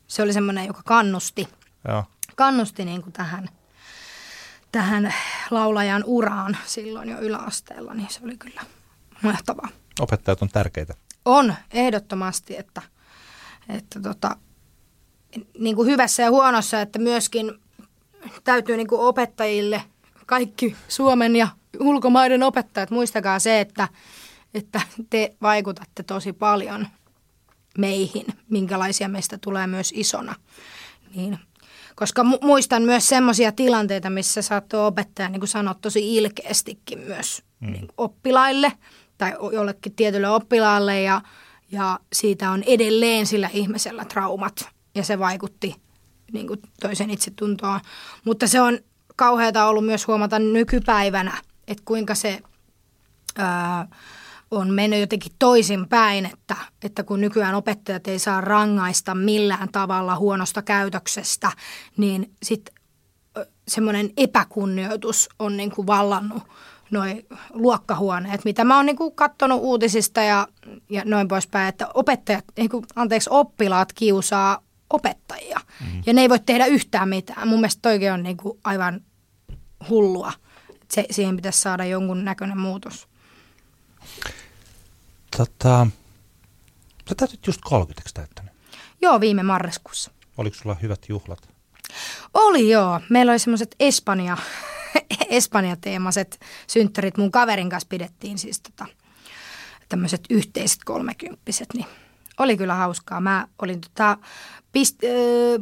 Speaker 4: se oli semmoinen, joka kannusti,
Speaker 5: Joo.
Speaker 4: kannusti niin kuin tähän, tähän laulajan uraan silloin jo yläasteella, niin se oli kyllä mahtavaa.
Speaker 5: Opettajat on tärkeitä.
Speaker 4: On, ehdottomasti, että, että tota, niin kuin hyvässä ja huonossa, että myöskin täytyy niin kuin opettajille, kaikki Suomen ja ulkomaiden opettajat, muistakaa se, että, että te vaikutatte tosi paljon meihin, minkälaisia meistä tulee myös isona. Niin, koska mu- muistan myös semmoisia tilanteita, missä saattoi opettaja niin kuin sanoa tosi ilkeästikin myös mm. niin oppilaille tai jollekin tietylle oppilaalle ja, ja siitä on edelleen sillä ihmisellä traumat ja se vaikutti niin kuin toisen itsetuntoon. Mutta se on kauheata ollut myös huomata nykypäivänä, että kuinka se ää, on mennyt jotenkin toisinpäin, että, että kun nykyään opettajat ei saa rangaista millään tavalla huonosta käytöksestä, niin sitten semmoinen epäkunnioitus on niin kuin vallannut noin luokkahuoneet, mitä mä oon niin kuin katsonut uutisista ja, ja noin poispäin, että opettajat, niin kuin, anteeksi, oppilaat kiusaa opettajia. Mm. Ja ne ei voi tehdä yhtään mitään. Mun mielestä toikin on niin kuin aivan hullua. Se, siihen pitäisi saada jonkun näköinen muutos.
Speaker 5: Tota, sä täytyt just 30 täyttänyt.
Speaker 4: Joo, viime marraskuussa.
Speaker 5: Oliko sulla hyvät juhlat?
Speaker 4: Oli joo. Meillä oli semmoiset Espanja, Espanja-teemaiset synttärit. Mun kaverin kanssa pidettiin siis tota, tämmöiset yhteiset kolmekymppiset, niin oli kyllä hauskaa. Mä olin tota, pist, ö,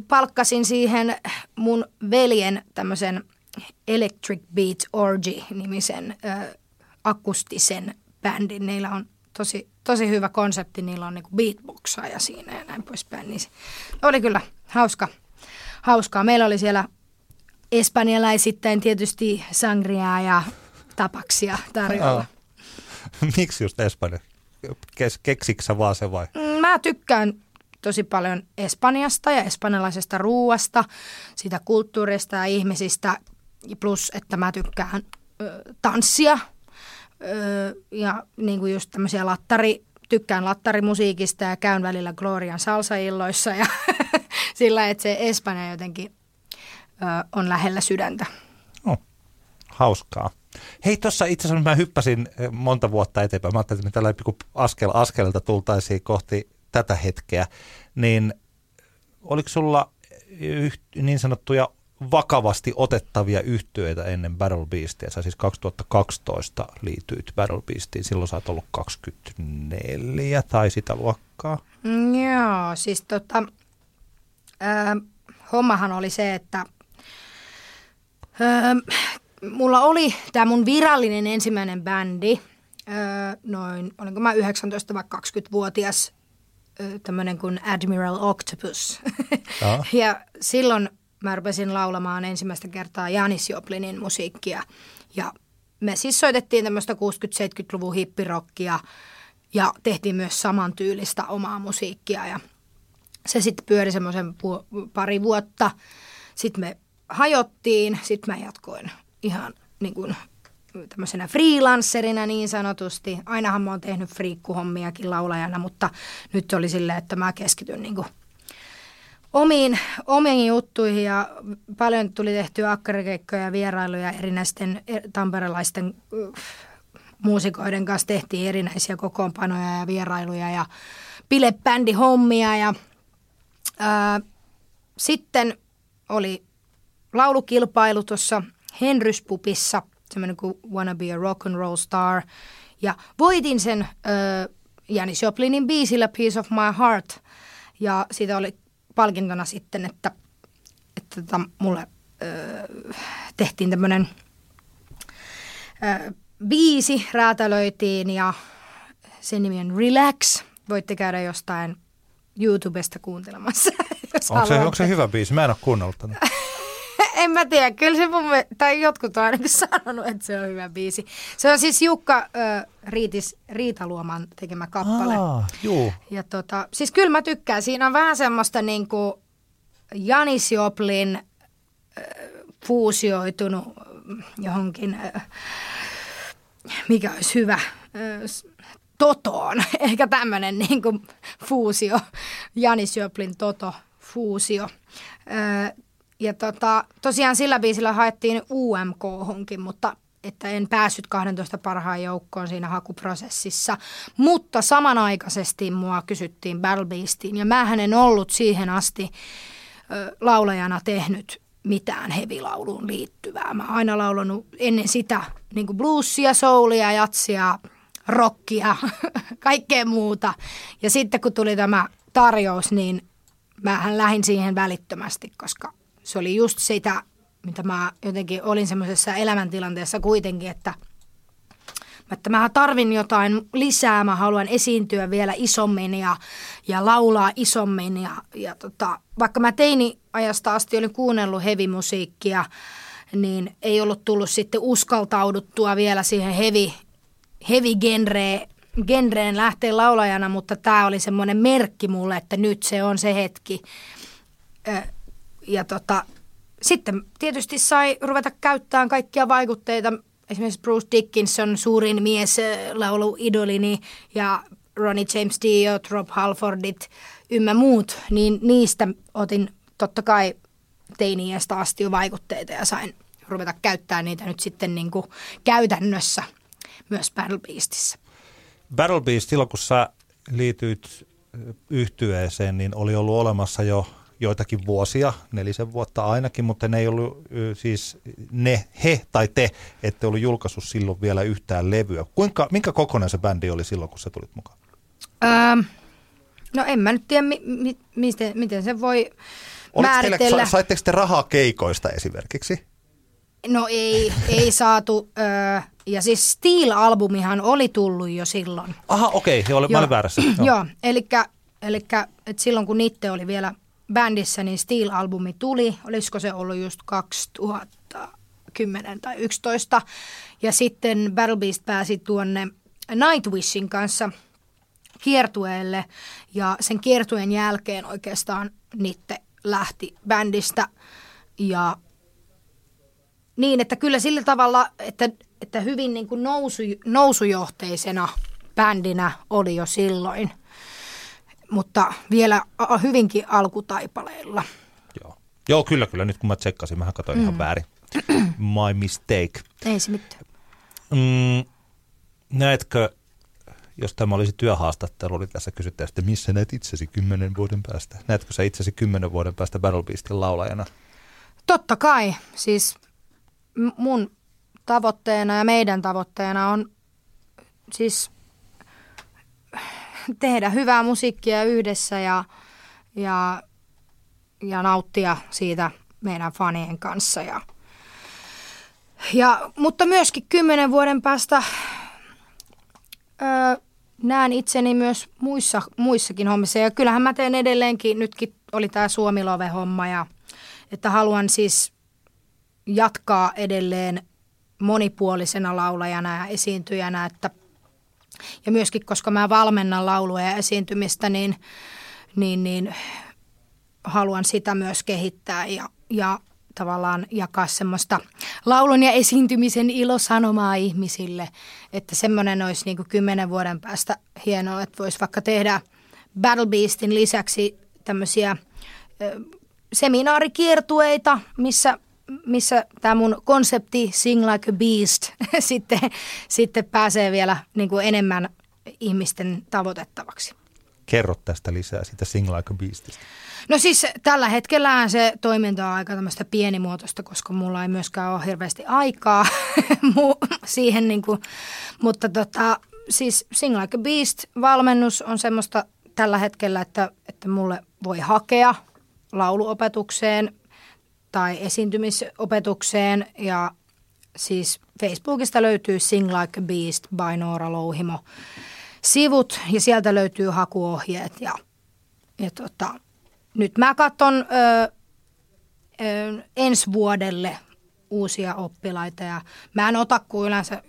Speaker 4: palkkasin siihen mun veljen tämmöisen Electric Beat Orgy-nimisen ö, akustisen bändin. Niillä on tosi, tosi hyvä konsepti. Niillä on niinku beatboxaaja siinä ja näin poispäin. Niin se oli kyllä hauska, hauskaa. Meillä oli siellä espanjalaisittain tietysti sangriaa ja tapaksia tarjolla.
Speaker 5: Miksi just Espanja? Kes, keksiksä vaan se vai?
Speaker 4: Mm, Mä tykkään tosi paljon Espanjasta ja espanjalaisesta ruuasta, siitä kulttuurista ja ihmisistä, plus että mä tykkään ö, tanssia ö, ja niin kuin just tämmöisiä lattari, tykkään lattarimusiikista ja käyn välillä Glorian salsailloissa ja sillä, että se Espanja jotenkin ö, on lähellä sydäntä.
Speaker 5: No, hauskaa. Hei, tuossa itse asiassa mä hyppäsin monta vuotta eteenpäin. Mä ajattelin, että me tällä pikku askel askelelta tultaisiin kohti tätä hetkeä. Niin oliko sulla niin sanottuja vakavasti otettavia yhtyeitä ennen Battle Beastia? Sä siis 2012 liityit Battle Beastiin. Silloin sä oot ollut 24 tai sitä luokkaa.
Speaker 4: Mm, Joo, siis tota, ö, hommahan oli se, että ö, mulla oli tämä mun virallinen ensimmäinen bändi, ö, noin, olinko mä 19 vai 20-vuotias, tämmöinen kuin Admiral Octopus. Ja silloin mä rupesin laulamaan ensimmäistä kertaa Janis Joplinin musiikkia. Ja me siis soitettiin tämmöistä 60-70-luvun hippirokkia ja tehtiin myös samantyylistä omaa musiikkia. Ja se sitten pyöri semmoisen pu- pari vuotta. Sitten me hajottiin, sitten mä jatkoin ihan niin kuin tämmöisenä freelancerina niin sanotusti. Ainahan mä oon tehnyt friikkuhommiakin laulajana, mutta nyt oli silleen, että mä keskityn niin kuin omiin, omiin juttuihin ja paljon tuli tehtyä akkarikeikkoja ja vierailuja erinäisten eh, tamperelaisten muusikoiden kanssa tehtiin erinäisiä kokoonpanoja ja vierailuja ja bilebändihommia ja ää, sitten oli laulukilpailu tuossa Henryspupissa, semmoinen kuin Wanna Be a Rock and Roll Star. Ja voitin sen äh, Janis Joplinin biisillä Piece of My Heart. Ja siitä oli palkintona sitten, että, että tota, mulle äh, tehtiin tämmöinen ö, biisi räätälöitiin ja sen nimi on Relax. Voitte käydä jostain YouTubesta kuuntelemassa.
Speaker 5: Onko se,
Speaker 4: haluatte.
Speaker 5: onko se hyvä biisi? Mä en ole kuunnellut tätä.
Speaker 4: En mä tiedä, kyllä se mun, tai jotkut on ainakin sanonut, että se on hyvä biisi. Se on siis Jukka ö, Riitis, Riitaluoman tekemä kappale.
Speaker 5: Aa, juu.
Speaker 4: Ja tota, siis kyllä mä tykkään. Siinä on vähän semmoista niinku Janis Joplin äh, fuusioitunut äh, johonkin, äh, mikä olisi hyvä, äh, Totoon. Ehkä tämmöinen niinku fuusio, Janis Joplin Toto fuusio. Äh, ja tota, tosiaan sillä biisillä haettiin UMK-honkin, mutta että en päässyt 12 parhaan joukkoon siinä hakuprosessissa. Mutta samanaikaisesti mua kysyttiin Battle Beastiin ja mä en ollut siihen asti ö, laulajana tehnyt mitään hevilauluun liittyvää. Mä aina laulanut ennen sitä niin bluesia, soulia, jatsia, rockia, kaikkea muuta. Ja sitten kun tuli tämä tarjous, niin mähän lähdin siihen välittömästi, koska se oli just sitä, mitä mä jotenkin olin semmoisessa elämäntilanteessa kuitenkin, että että mä tarvin jotain lisää, mä haluan esiintyä vielä isommin ja, ja laulaa isommin. Ja, ja tota, vaikka mä teini-ajasta asti olin kuunnellut hevimusiikkia, niin ei ollut tullut sitten uskaltauduttua vielä siihen heavy, heavy genreen, genreen lähteä laulajana, mutta tämä oli semmoinen merkki mulle, että nyt se on se hetki. Ja tota, sitten tietysti sai ruveta käyttämään kaikkia vaikutteita. Esimerkiksi Bruce Dickinson, suurin mies lauluidolini ja Ronnie James Dio, Rob Halfordit ymmä muut, niin niistä otin totta kai teini-iästä asti jo vaikutteita ja sain ruveta käyttämään niitä nyt sitten niin kuin käytännössä myös Battle Beastissä.
Speaker 5: Battle Beast, silloin kun sä liityit yhtyeeseen, niin oli ollut olemassa jo joitakin vuosia, nelisen vuotta ainakin, mutta ne ei ollut ö, siis ne, he tai te, ette ollut julkaissut silloin vielä yhtään levyä. Kuinka, minkä kokoinen se bändi oli silloin, kun sä tulit mukaan?
Speaker 4: Öö, no en mä nyt tiedä, mi- mi- miten, miten se voi
Speaker 5: Oliko teille,
Speaker 4: määritellä.
Speaker 5: sa, saitteko te rahaa keikoista esimerkiksi?
Speaker 4: No ei, ei saatu. Öö, ja siis Steel-albumihan oli tullut jo silloin.
Speaker 5: Aha, okei, okay, mä olin väärässä.
Speaker 4: Joo, Joo elikkä, elikkä et silloin kun Nitte oli vielä bändissä, niin Steel-albumi tuli. Olisiko se ollut just 2010 tai 11. Ja sitten Battle Beast pääsi tuonne Nightwishin kanssa kiertueelle. Ja sen kiertueen jälkeen oikeastaan Nitte lähti bändistä. Ja niin, että kyllä sillä tavalla, että, että hyvin niin kuin nousu, nousujohteisena bändinä oli jo silloin, mutta vielä hyvinkin alkutaipaleilla.
Speaker 5: Joo. Joo, kyllä, kyllä. Nyt kun mä tsekkasin, mä katsoin mm. ihan väärin. My mistake.
Speaker 4: Ei se mitään.
Speaker 5: Mm, näetkö, jos tämä olisi työhaastattelu, niin tässä kysytään, että missä näet itsesi kymmenen vuoden päästä? Näetkö sä itsesi kymmenen vuoden päästä Battle Beastin laulajana?
Speaker 4: Totta kai, siis mun tavoitteena ja meidän tavoitteena on siis tehdä hyvää musiikkia yhdessä ja, ja, ja nauttia siitä meidän fanien kanssa. Ja, ja, mutta myöskin kymmenen vuoden päästä öö, näen itseni myös muissa, muissakin hommissa. Ja kyllähän mä teen edelleenkin, nytkin oli tämä Suomilove-homma ja että haluan siis jatkaa edelleen monipuolisena laulajana ja esiintyjänä, että ja myöskin koska mä valmennan laulua ja esiintymistä, niin, niin, niin haluan sitä myös kehittää ja, ja tavallaan jakaa semmoista laulun ja esiintymisen ilosanomaa ihmisille, että semmoinen olisi niin kuin kymmenen vuoden päästä hienoa, että voisi vaikka tehdä Battle Beastin lisäksi tämmöisiä ö, seminaarikiertueita, missä missä tämä mun konsepti Sing Like a Beast sitten, sitten pääsee vielä niin kuin enemmän ihmisten tavoitettavaksi.
Speaker 5: Kerro tästä lisää, sitä Sing Like a Beastista.
Speaker 4: No siis tällä hetkellä se toiminta on aika tämmöistä pienimuotoista, koska mulla ei myöskään ole hirveästi aikaa siihen, niin kuin, mutta tota, siis Sing Like a Beast-valmennus on semmoista tällä hetkellä, että, että mulle voi hakea lauluopetukseen tai esiintymisopetukseen. Ja siis Facebookista löytyy Sing Like a Beast by Noora Louhimo sivut ja sieltä löytyy hakuohjeet. Ja, ja tota, nyt mä katson ö, ö, ensi vuodelle uusia oppilaita ja mä en ota kuin yleensä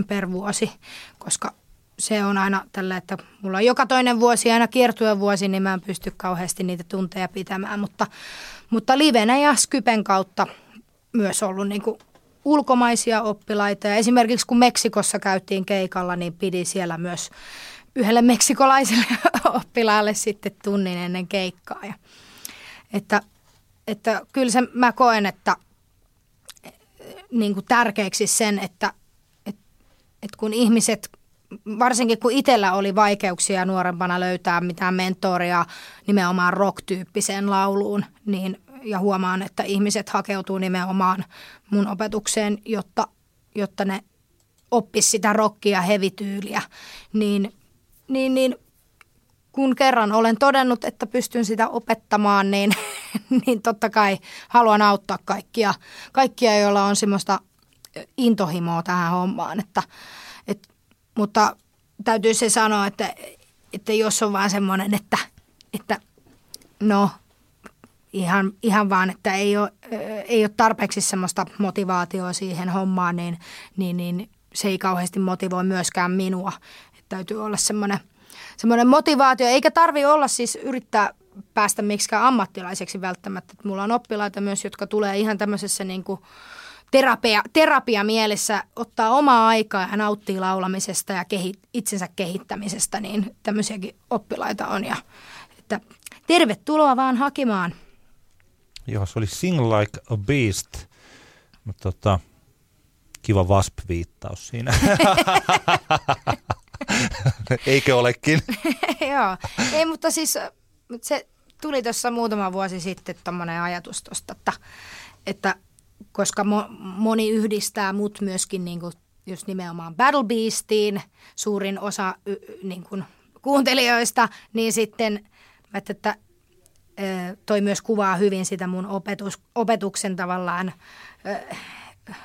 Speaker 4: 10-20 per vuosi, koska se on aina tällä, että mulla on joka toinen vuosi aina kiertuen vuosi, niin mä en pysty kauheasti niitä tunteja pitämään, mutta, mutta livenä ja Skypen kautta myös ollut niin kuin ulkomaisia oppilaita. Ja esimerkiksi kun Meksikossa käytiin keikalla, niin pidi siellä myös yhdelle meksikolaiselle oppilaalle sitten tunnin ennen keikkaa. Ja, että, että kyllä se, mä koen, että niin kuin tärkeäksi sen, että, että, että kun ihmiset, varsinkin kun itsellä oli vaikeuksia nuorempana löytää mitään mentoria nimenomaan rock-tyyppiseen lauluun, niin ja huomaan, että ihmiset hakeutuu nimenomaan mun opetukseen, jotta, jotta ne oppis sitä rockia hevityyliä, niin, niin, niin kun kerran olen todennut, että pystyn sitä opettamaan, niin, niin totta kai haluan auttaa kaikkia, kaikkia joilla on semmoista intohimoa tähän hommaan. Että, et, mutta täytyy se sanoa, että, että jos on vaan semmoinen, että, että no ihan, ihan vaan, että ei ole, ei ole tarpeeksi semmoista motivaatioa siihen hommaan, niin, niin, niin se ei kauheasti motivoi myöskään minua. Että täytyy olla semmoinen, semmoinen motivaatio, eikä tarvi olla siis yrittää päästä miksikään ammattilaiseksi välttämättä. Että mulla on oppilaita myös, jotka tulee ihan tämmöisessä niin kuin terapia, terapia mielessä, ottaa omaa aikaa ja nauttii laulamisesta ja kehi, itsensä kehittämisestä, niin tämmöisiäkin oppilaita on. Ja, että tervetuloa vaan hakemaan.
Speaker 5: Joo, se oli Sing Like a Beast. Mutta tota, kiva Wasp-viittaus siinä. Eikö olekin?
Speaker 4: Joo, ei mutta siis se tuli tuossa muutama vuosi sitten tuommoinen ajatus tuosta, että, että koska mo, moni yhdistää mut myöskin niin kuin just nimenomaan Battle Beastiin, suurin osa y, niin kuin kuuntelijoista, niin sitten että, että toi myös kuvaa hyvin sitä mun opetus, opetuksen tavallaan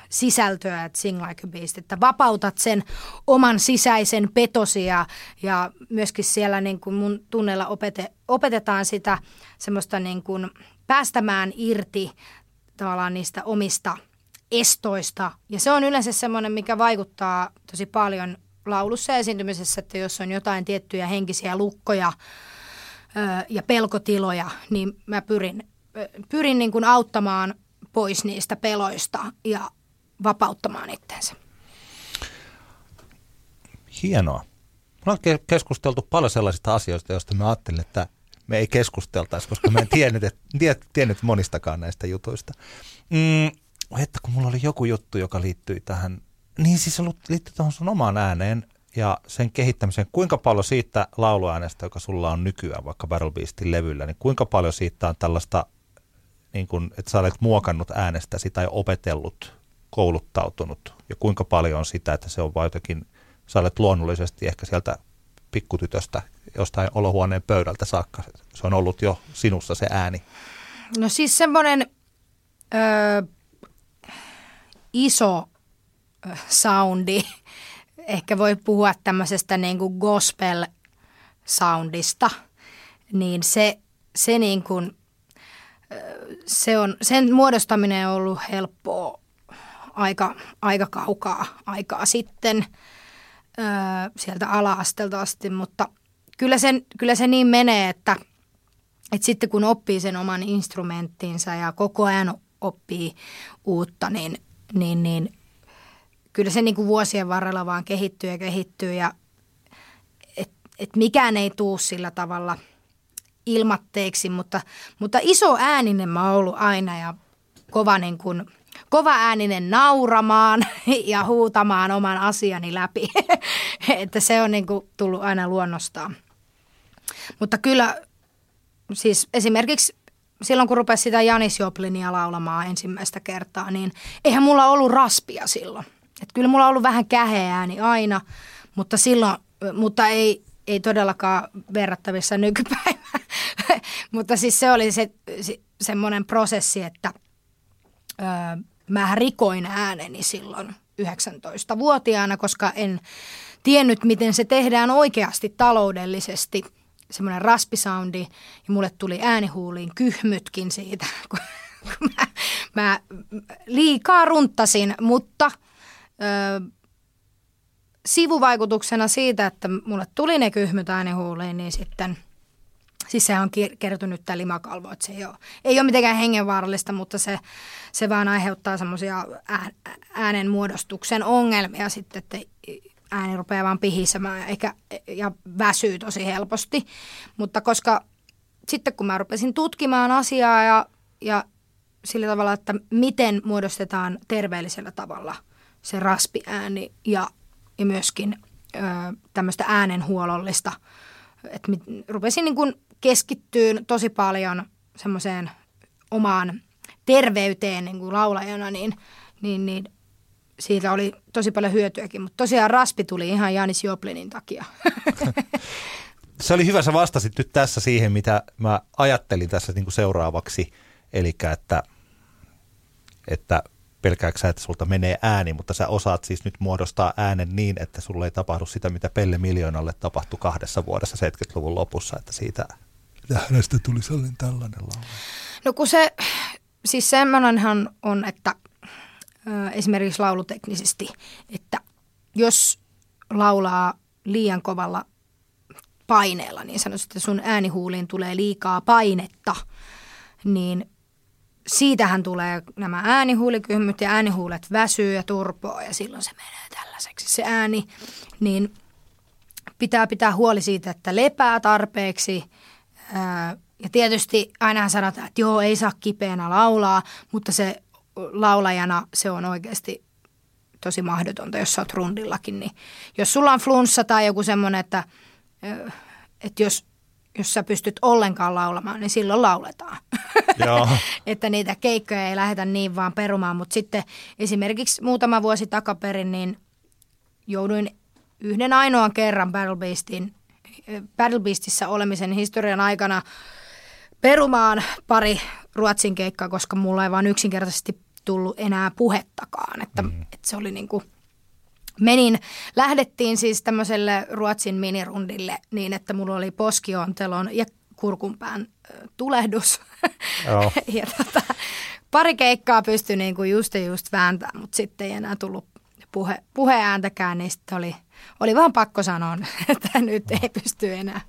Speaker 4: sisältöä, että Sing Like a Beast, että vapautat sen oman sisäisen petosi ja, ja myöskin siellä niin kuin mun tunnella opete, opetetaan sitä semmoista niin kuin päästämään irti tavallaan niistä omista estoista. Ja se on yleensä semmoinen, mikä vaikuttaa tosi paljon laulussa ja esiintymisessä, että jos on jotain tiettyjä henkisiä lukkoja, ja pelkotiloja, niin mä pyrin, pyrin niin kuin auttamaan pois niistä peloista ja vapauttamaan itsensä.
Speaker 5: Hienoa. Me on keskusteltu paljon sellaisista asioista, joista mä ajattelin, että me ei keskusteltaisi, koska mä en tiennyt, että, tiennyt monistakaan näistä jutuista. Mm, että kun mulla oli joku juttu, joka liittyi tähän, niin siis liittyy tuohon sun omaan ääneen ja sen kehittämiseen, kuinka paljon siitä lauluäänestä, joka sulla on nykyään vaikka Battle Beastin levyllä, niin kuinka paljon siitä on tällaista, niin kuin, että sä olet muokannut äänestäsi tai opetellut, kouluttautunut ja kuinka paljon on sitä, että se on vain jotenkin, sä olet luonnollisesti ehkä sieltä pikkutytöstä jostain olohuoneen pöydältä saakka, se on ollut jo sinussa se ääni?
Speaker 4: No siis semmoinen öö, iso soundi. Ehkä voi puhua tämmöisestä niin kuin gospel-soundista, niin se, se niin kuin, se on, sen muodostaminen on ollut helppoa aika, aika kaukaa aikaa sitten sieltä ala-astelta asti, mutta kyllä, sen, kyllä se niin menee, että, että sitten kun oppii sen oman instrumenttinsa ja koko ajan oppii uutta, niin, niin, niin kyllä se niin kuin vuosien varrella vaan kehittyy ja kehittyy ja et, et mikään ei tuu sillä tavalla ilmatteeksi, mutta, mutta iso ääninen mä oon ollut aina ja kova, niin kuin, kova ääninen nauramaan ja huutamaan oman asiani läpi. että se on niin kuin tullut aina luonnostaan. Mutta kyllä siis esimerkiksi silloin kun rupesi sitä Janis Joplinia laulamaan ensimmäistä kertaa, niin eihän mulla ollut raspia silloin. Et kyllä mulla on ollut vähän käheä ääni aina, mutta silloin, mutta ei, ei todellakaan verrattavissa nykypäivään. mutta siis se oli se, se semmoinen prosessi, että ö, mä rikoin ääneni silloin 19-vuotiaana, koska en tiennyt, miten se tehdään oikeasti taloudellisesti, semmoinen raspisoundi, ja mulle tuli äänihuuliin kyhmytkin siitä, kun, mä, mä liikaa runttasin, mutta ö, sivuvaikutuksena siitä, että mulle tuli ne kyhmyt äänihuuliin, niin sitten – Siis se on kertynyt tämä limakalvo, että se ei ole, ei ole mitenkään hengenvaarallista, mutta se, se vaan aiheuttaa semmoisia äänen muodostuksen ongelmia sitten, että ääni rupeaa vaan pihisemään eikä, ja väsyy tosi helposti. Mutta koska sitten kun mä rupesin tutkimaan asiaa ja, ja sillä tavalla, että miten muodostetaan terveellisellä tavalla se raspiääni ja, ja myöskin ö, tämmöistä äänenhuolollista, että rupesin niin kuin keskittyyn tosi paljon semmoiseen omaan terveyteen niin kuin laulajana, niin, niin, niin siitä oli tosi paljon hyötyäkin. Mutta tosiaan raspi tuli ihan Janis Joplinin takia.
Speaker 5: Se oli hyvä, sä vastasit nyt tässä siihen, mitä mä ajattelin tässä niin kuin seuraavaksi. Eli että, että pelkääksä, sä, että sulta menee ääni, mutta sä osaat siis nyt muodostaa äänen niin, että sulle ei tapahdu sitä, mitä Pelle Miljoonalle tapahtui kahdessa vuodessa 70-luvun lopussa, että siitä ja hänestä tuli sellainen tällainen laulu.
Speaker 4: No kun se, siis semmoinenhan on, että esimerkiksi lauluteknisesti, että jos laulaa liian kovalla paineella, niin sanoisin, että sun äänihuuliin tulee liikaa painetta, niin siitähän tulee nämä äänihuulikyhmyt ja äänihuulet väsyy ja turpoa ja silloin se menee tällaiseksi se ääni, niin pitää pitää huoli siitä, että lepää tarpeeksi – ja tietysti aina sanotaan, että joo, ei saa kipeänä laulaa, mutta se laulajana se on oikeasti tosi mahdotonta, jos sä oot rundillakin. Niin jos sulla on flunssa tai joku semmoinen, että, että jos, jos sä pystyt ollenkaan laulamaan, niin silloin lauletaan. Joo. että niitä keikkoja ei lähdetä niin vaan perumaan. Mutta sitten esimerkiksi muutama vuosi takaperin, niin jouduin yhden ainoan kerran Battle Beastin Battle Beastissä olemisen historian aikana perumaan pari Ruotsin keikkaa, koska mulla ei vaan yksinkertaisesti tullut enää puhettakaan. Että, mm. että se oli niin kuin, menin, lähdettiin siis tämmöiselle Ruotsin minirundille niin, että mulla oli poskiontelon ja kurkunpään tulehdus. Oh. ja tota, pari keikkaa pystyi niin kuin just ja just vääntämään, mutta sitten ei enää tullut puhe, puheääntäkään, niin sitten oli – oli vaan pakko sanoa, että nyt ei pysty enää.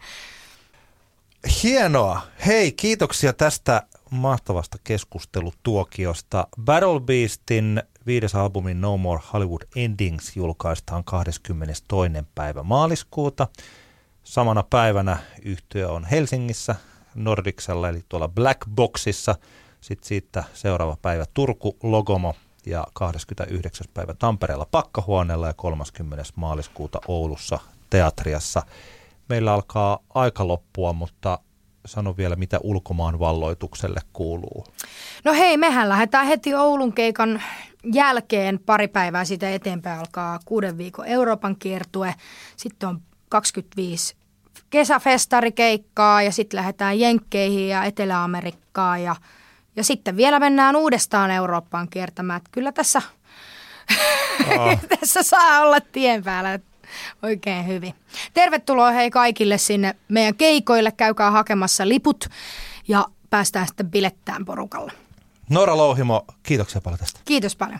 Speaker 5: Hienoa. Hei, kiitoksia tästä mahtavasta keskustelutuokiosta. Battle Beastin viides albumi No More Hollywood Endings julkaistaan 22. päivä maaliskuuta. Samana päivänä yhtiö on Helsingissä Nordicsella eli tuolla Black Boxissa. Sitten siitä seuraava päivä Turku Logomo ja 29. päivä Tampereella Pakkahuoneella ja 30. maaliskuuta Oulussa Teatriassa. Meillä alkaa aika loppua, mutta sano vielä, mitä ulkomaan valloitukselle kuuluu.
Speaker 4: No hei, mehän lähdetään heti Oulun keikan jälkeen. Pari päivää sitä eteenpäin alkaa kuuden viikon Euroopan kiertue. Sitten on 25 kesäfestarikeikkaa ja sitten lähdetään Jenkkeihin ja Etelä-Amerikkaan ja – ja sitten vielä mennään uudestaan Eurooppaan kiertämään. Että kyllä tässä, oh. tässä saa olla tien päällä oikein hyvin. Tervetuloa hei kaikille sinne meidän keikoille. Käykää hakemassa liput ja päästään sitten bilettään porukalla.
Speaker 5: Nora Louhimo, kiitoksia paljon tästä.
Speaker 4: Kiitos paljon.